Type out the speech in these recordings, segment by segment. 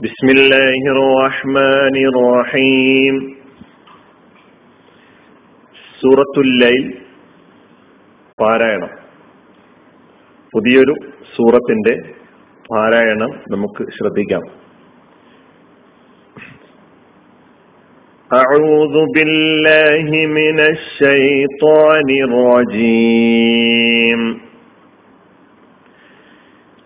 بسم الله الرحمن الرحيم സൂറത്തുല്ലൈൽ പാരായണം പുതിയൊരു സൂറത്തിന്റെ പാരായണം നമുക്ക് ശ്രദ്ധിക്കാം أعوذ بالله من الشيطان الرجيم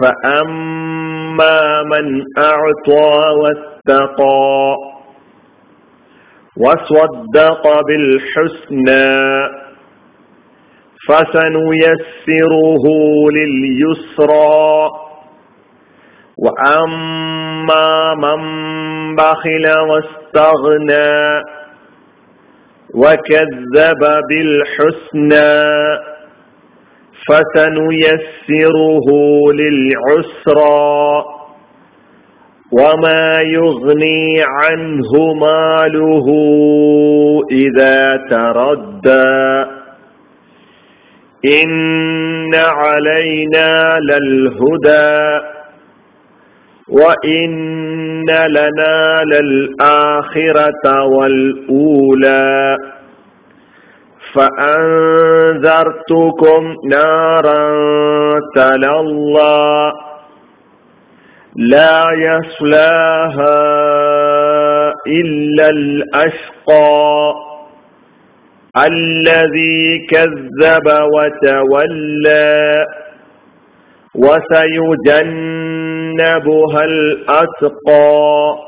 فأما من أعطى واتقى وصدق بالحسنى فسنيسره لليسرى وأما من بخل واستغنى وكذب بالحسنى فسنيسره للعسرى وما يغني عنه ماله إذا تردى. إن علينا للهدى وإن لنا للآخرة والأولى. فأنذرتكم نارا تلظى لا يصلاها إلا الأشقى الذي كذب وتولى وسيجنبها الأتقى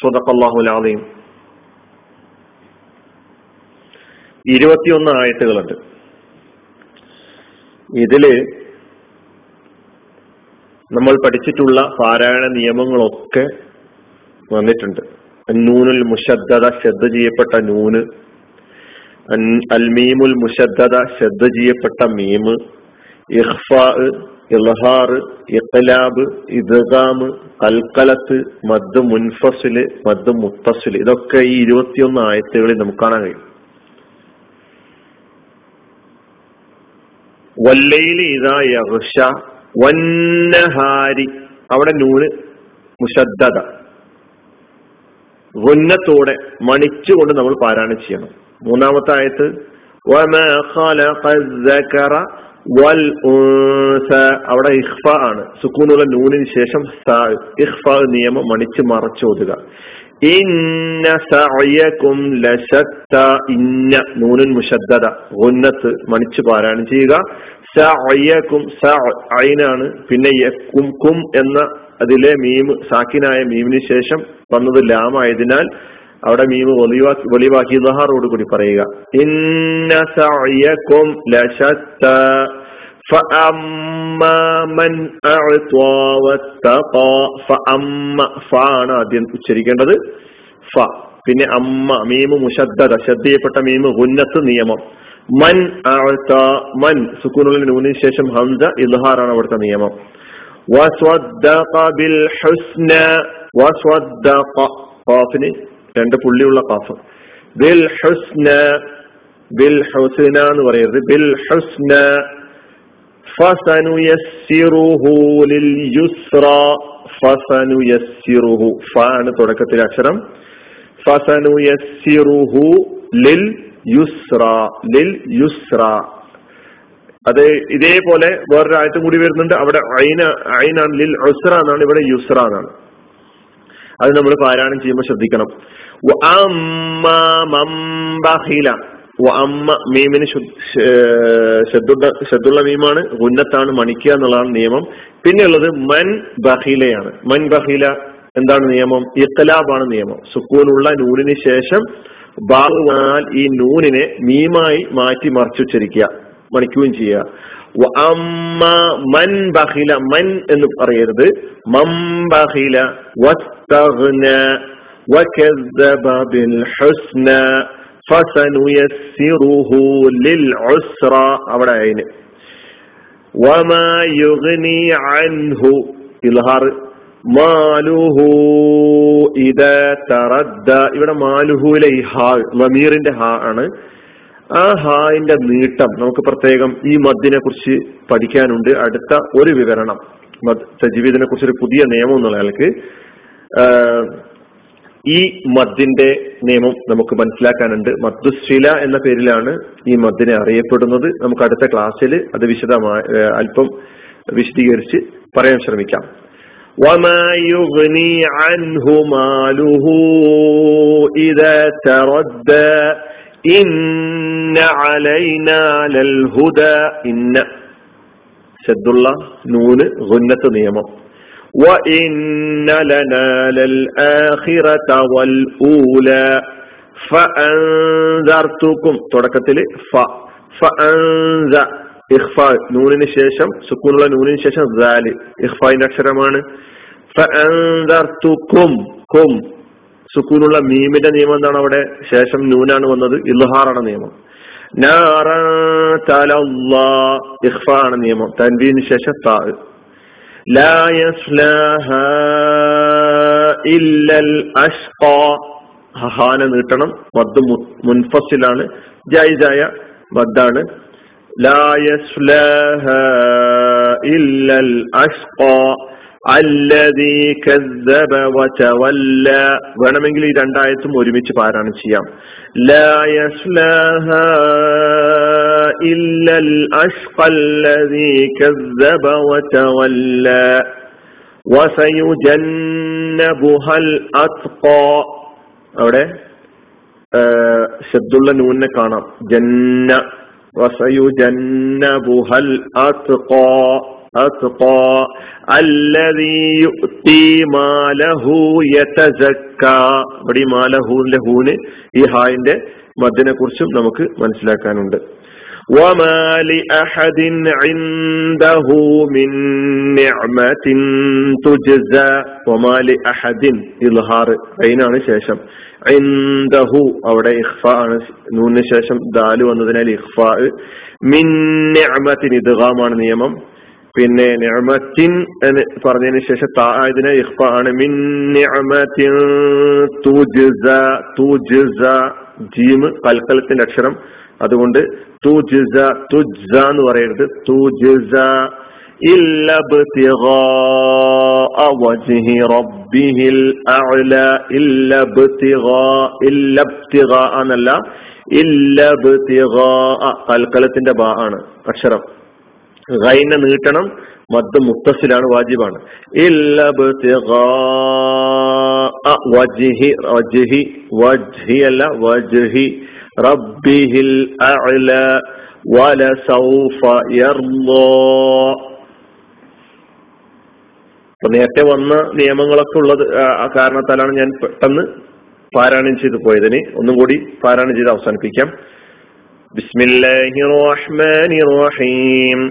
സ്വതഖ് ഇരുപത്തിയൊന്ന് ആയത്തുകളുണ്ട്. ഇതിൽ നമ്മൾ പഠിച്ചിട്ടുള്ള പാരായണ നിയമങ്ങളൊക്കെ വന്നിട്ടുണ്ട്. അന്നൂനുൽ മുഷദ്ദത ശ്രദ്ധ ചെയ്യപ്പെട്ട നൂന് അൽമീമുൽ മുഷദ്ദത ശ്രദ്ധ ചെയ്യപ്പെട്ട മീമ് ഇഹ്ഫാ ഇൽഹാർ ഇഖലാബ് ഇദ്ഗാമ് കൽക്കലത്ത് മദ് മുൻഫസിൽ മദ് മുത്തസിൽ ഇതൊക്കെ ഈ ഇരുപത്തിയൊന്ന് ആയത്തുകളിൽ നമുക്ക് കാണാൻ കഴിയും. വല്ലയിൽ ഇതാ വന്നഹാരി. അവിടെ നൂന് മുഷദ്ദത ഗുന്നത്തോടെ മണിച്ചുകൊണ്ട് നമ്മൾ പാരായണം ചെയ്യണം. മൂന്നാമത്തെ ആയത്ത് അവിടെ ഇഹ്ഫ ആണ്. സുക്കൂനുള്ള നൂനിന് ശേഷം ഇഹ്ഫ നിയമം മണിച്ച് മറച്ചോതുക ഇന്ന സഅയകും ലശത്ത. ഇന്ന. നൂനുൻ മുഷദ്ദദ ഉന്നത്ത് മണിച്ച് പാരായണം ചെയ്യുക. സഅയകും അയിനാണ് പിന്നെ യക്കും കും എന്ന അതിലെ മീം സാക്കിനായ മീമിന് ശേഷം വന്നത് ലാമായതിനാൽ അവിടെ മീമ് വെളിവാക്കി വെളിവാക്കി ദഹാറോട് കൂടി പറയുക. ഇന്ന സഅയകും ലശത്ത. ഫ ആണ് ആദ്യം ഉച്ചരിക്കേണ്ടത് ഫ. പിന്നെ അമ്മ മീമ് മുഷദ്ദത ശ്രദ്ധയപ്പെട്ട മീമ് ഉന്നത്ത് നിയമം. മൻ മൻ സുക്കൂനുള്ള നൂനിന് ശേഷം ഹംസ ഇൽഹാറാണ് അവിടുത്തെ നിയമം. കാഫിന് രണ്ട് പുള്ളിയുള്ള കാഫ് ബിൽ ഹുസ്ന ബിൽ ഹുസ്ന എന്ന് പറയരുത് ബിൽ ഹുസ്ന ഫ ആണ് തുടക്കത്തിലെ അക്ഷരം. ഫസനുയസ്സിറുഹു ലിൽ യുസ്ര ലിൽ യുസ്ര അത് ഇതേപോലെ വേറൊരു ആയത്തും കൂടി വരുന്നുണ്ട്. അവിടെ ഐന ഐനാണ് ലിൽ ഉസ്ര എന്നാണ് ഇവിടെ യുസ്ര എന്നാണ്. അത് നമ്മൾ പാരായണം ചെയ്യുമ്പോൾ ശ്രദ്ധിക്കണം. അമ്മ മീമിന് ശബ്ദുള്ള മീമാണ്. ഉന്നത്താണ് മണിക്കുക എന്നുള്ളതാണ് നിയമം. പിന്നെയുള്ളത് മൻ ബഹീലയാണ് മൻ ബഹീല എന്താണ് നിയമം? ഇത്തലാബാണ് നിയമം. സുക്കൂനുള്ള നൂലിന് ശേഷം ബാഹുവാൽ ഈ നൂനിനെ മീമായി മാറ്റി മറിച്ചുച്ചരിക്കുക മണിക്കുകയും ചെയ്യുക. അമ്മ മൻ ബഹില മൻ എന്ന് പറയരുത്. മം ബഹില അവിടെ അയിന്. മാലുഹു ഇവിടെ മാലുഹുലെ ഈ ഹാ ലമീറിന്റെ ഹാ ആണ്. ആ ഹായിന്റെ നീട്ടം നമുക്ക് പ്രത്യേകം ഈ മദ്ദിനെ കുറിച്ച് പഠിക്കാനുണ്ട്. അടുത്ത ഒരു വിവരണം. സജീവിതിനെ കുറിച്ച് ഒരു പുതിയ നിയമം എന്നുള്ള നിലയ്ക്ക് ഈ മദ്ദിന്റെ നിയമം നമുക്ക് മനസ്സിലാക്കാനുണ്ട്. മദ്ദുശില എന്ന പേരിലാണ് ഈ മദ്ദിനെ അറിയപ്പെടുന്നത്. നമുക്ക് അടുത്ത ക്ലാസ്സിൽ അത് വിശദമായി അല്പം വിശദീകരിച്ച് പറയാൻ ശ്രമിക്കാം. ഇന്ന നൂന് നിയമം. وإن لنا للآخرة والأولى فأنذرتكم തുടക്കത്തിൽ ഫ ഫഅൻസ ഇഖ്ഫ നൂനിന് ശേഷം സുക്കൂനുള്ള നൂനിന് ശേഷം ദാല് ഇഖ്ഫായിന്റെ അക്ഷരമാണ് ഫഅൻദർതുകും കും സുക്കൂനുള്ള മീമിന്റെ നിയമം എന്താണ് അവിടെ ശേഷം നൂനാണ് വന്നത് ഇൽഹാറാണ് നിയമം ഇഖ്ഫ ആണ് നിയമം തൻവീന് ശേഷം താ ലാ യസ്ലാഹ ഇല്ലൽ അഷ്ഖാ ഹാന നീട്ടണം മദ് മുൻഫസിലാണ് ജായിജായ മദ്ദാണ് لا يصلاها إلا الأشقى الذي كذب وتولى വേണമെങ്കിൽ ഈ രണ്ടായത്തും ഒരുമിച്ച് പാരായണം ചെയ്യാം لا يصلاها إلا الأشقى الذي كذب وتولى وسيجنبها الأتقى അവിടെ ശബ്ദുള്ള നൂനെ കാണാം ജന്ന وسيجنبها الأتقى أتقى الذي يؤتي ماله يتزكى ഇവിടെ മാലഹൂന്റെ ഹൂന് ഈ ഹായിന്റെ മദ്ദിനെ കുറിച്ചും നമുക്ക് മനസ്സിലാക്കാനുണ്ട് وما لأحد عنده من نعمة تجزى وما لأحد إظهار അയിനാണ് ശേഷം ഇൻദഹു അവിടെ ഇഖ്ഫ ആണ് നൂന് ശേഷം ദാല് വന്നതിനാൽ ഇഖ്ഫ മിൻ നിഅമത്തിൻ ഇദ്ഗാമാണ് നിയമം പിന്നെ നിഅമത്തിൻ എന്ന് പറഞ്ഞതിന് ശേഷം താ ഇതിനെ ഇഖ്ഫ ആണ് മിൻ നിഅമത്തിൻ തുജ്സ തുജ്സ ജീം കൽക്കലത്തിന്റെ അക്ഷരം അതുകൊണ്ട് തു ജിസ എന്ന് പറയരുത്. തു ജിസ എന്നല്ല കൽക്കലത്തിന്റെ ബാ ആണ് അക്ഷരം. ഗൈനെ നീട്ടണം മദ് മുത്തസിലാണ് വാജിബാണ്. വജ്ഹി അല്ല വജ്ഹി. അപ്പൊ നേരത്തെ വന്ന നിയമങ്ങളൊക്കെ ഉള്ളത് ആ കാരണത്താലാണ് ഞാൻ പെട്ടെന്ന് പാരായണം ചെയ്തു പോയതിന് ഒന്നും കൂടി പാരായണം ചെയ്ത് അവസാനിപ്പിക്കാം. ബിസ്മില്ലാഹി റഹ്മാനി റഹീം.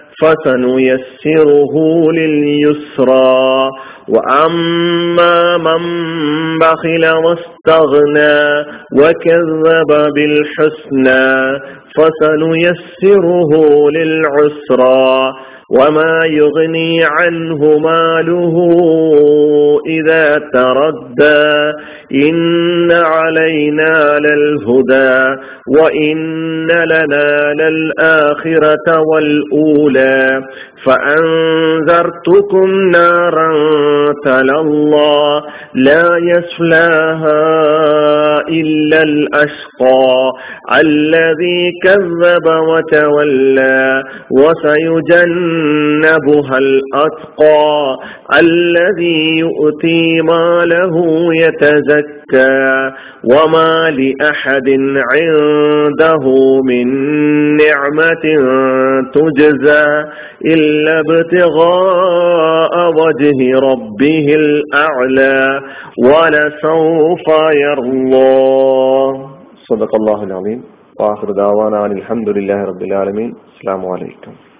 فسنيسره لليسرى. وأما من بخل واستغنى وكذب بالحسنى فسنيسره للعسرى. وما يغني عنه ماله إذا تردى إن علينا للهدى وإن لنا للآخرة والأولى فأنذرتكم نارا تلظى لا يصلاها إلا الأشقى الذي كذب وتولى وسيجنبها الأتقى الذي يؤتي ماله يتزكى وما لأحد عنده من نعمة تجزى إلا ابتغاء وجه ربه الأعلى ولسوف يرضى. صدق الله العظيم. وآخر دعوانا عن الحمد لله رب العالمين. السلام عليكم.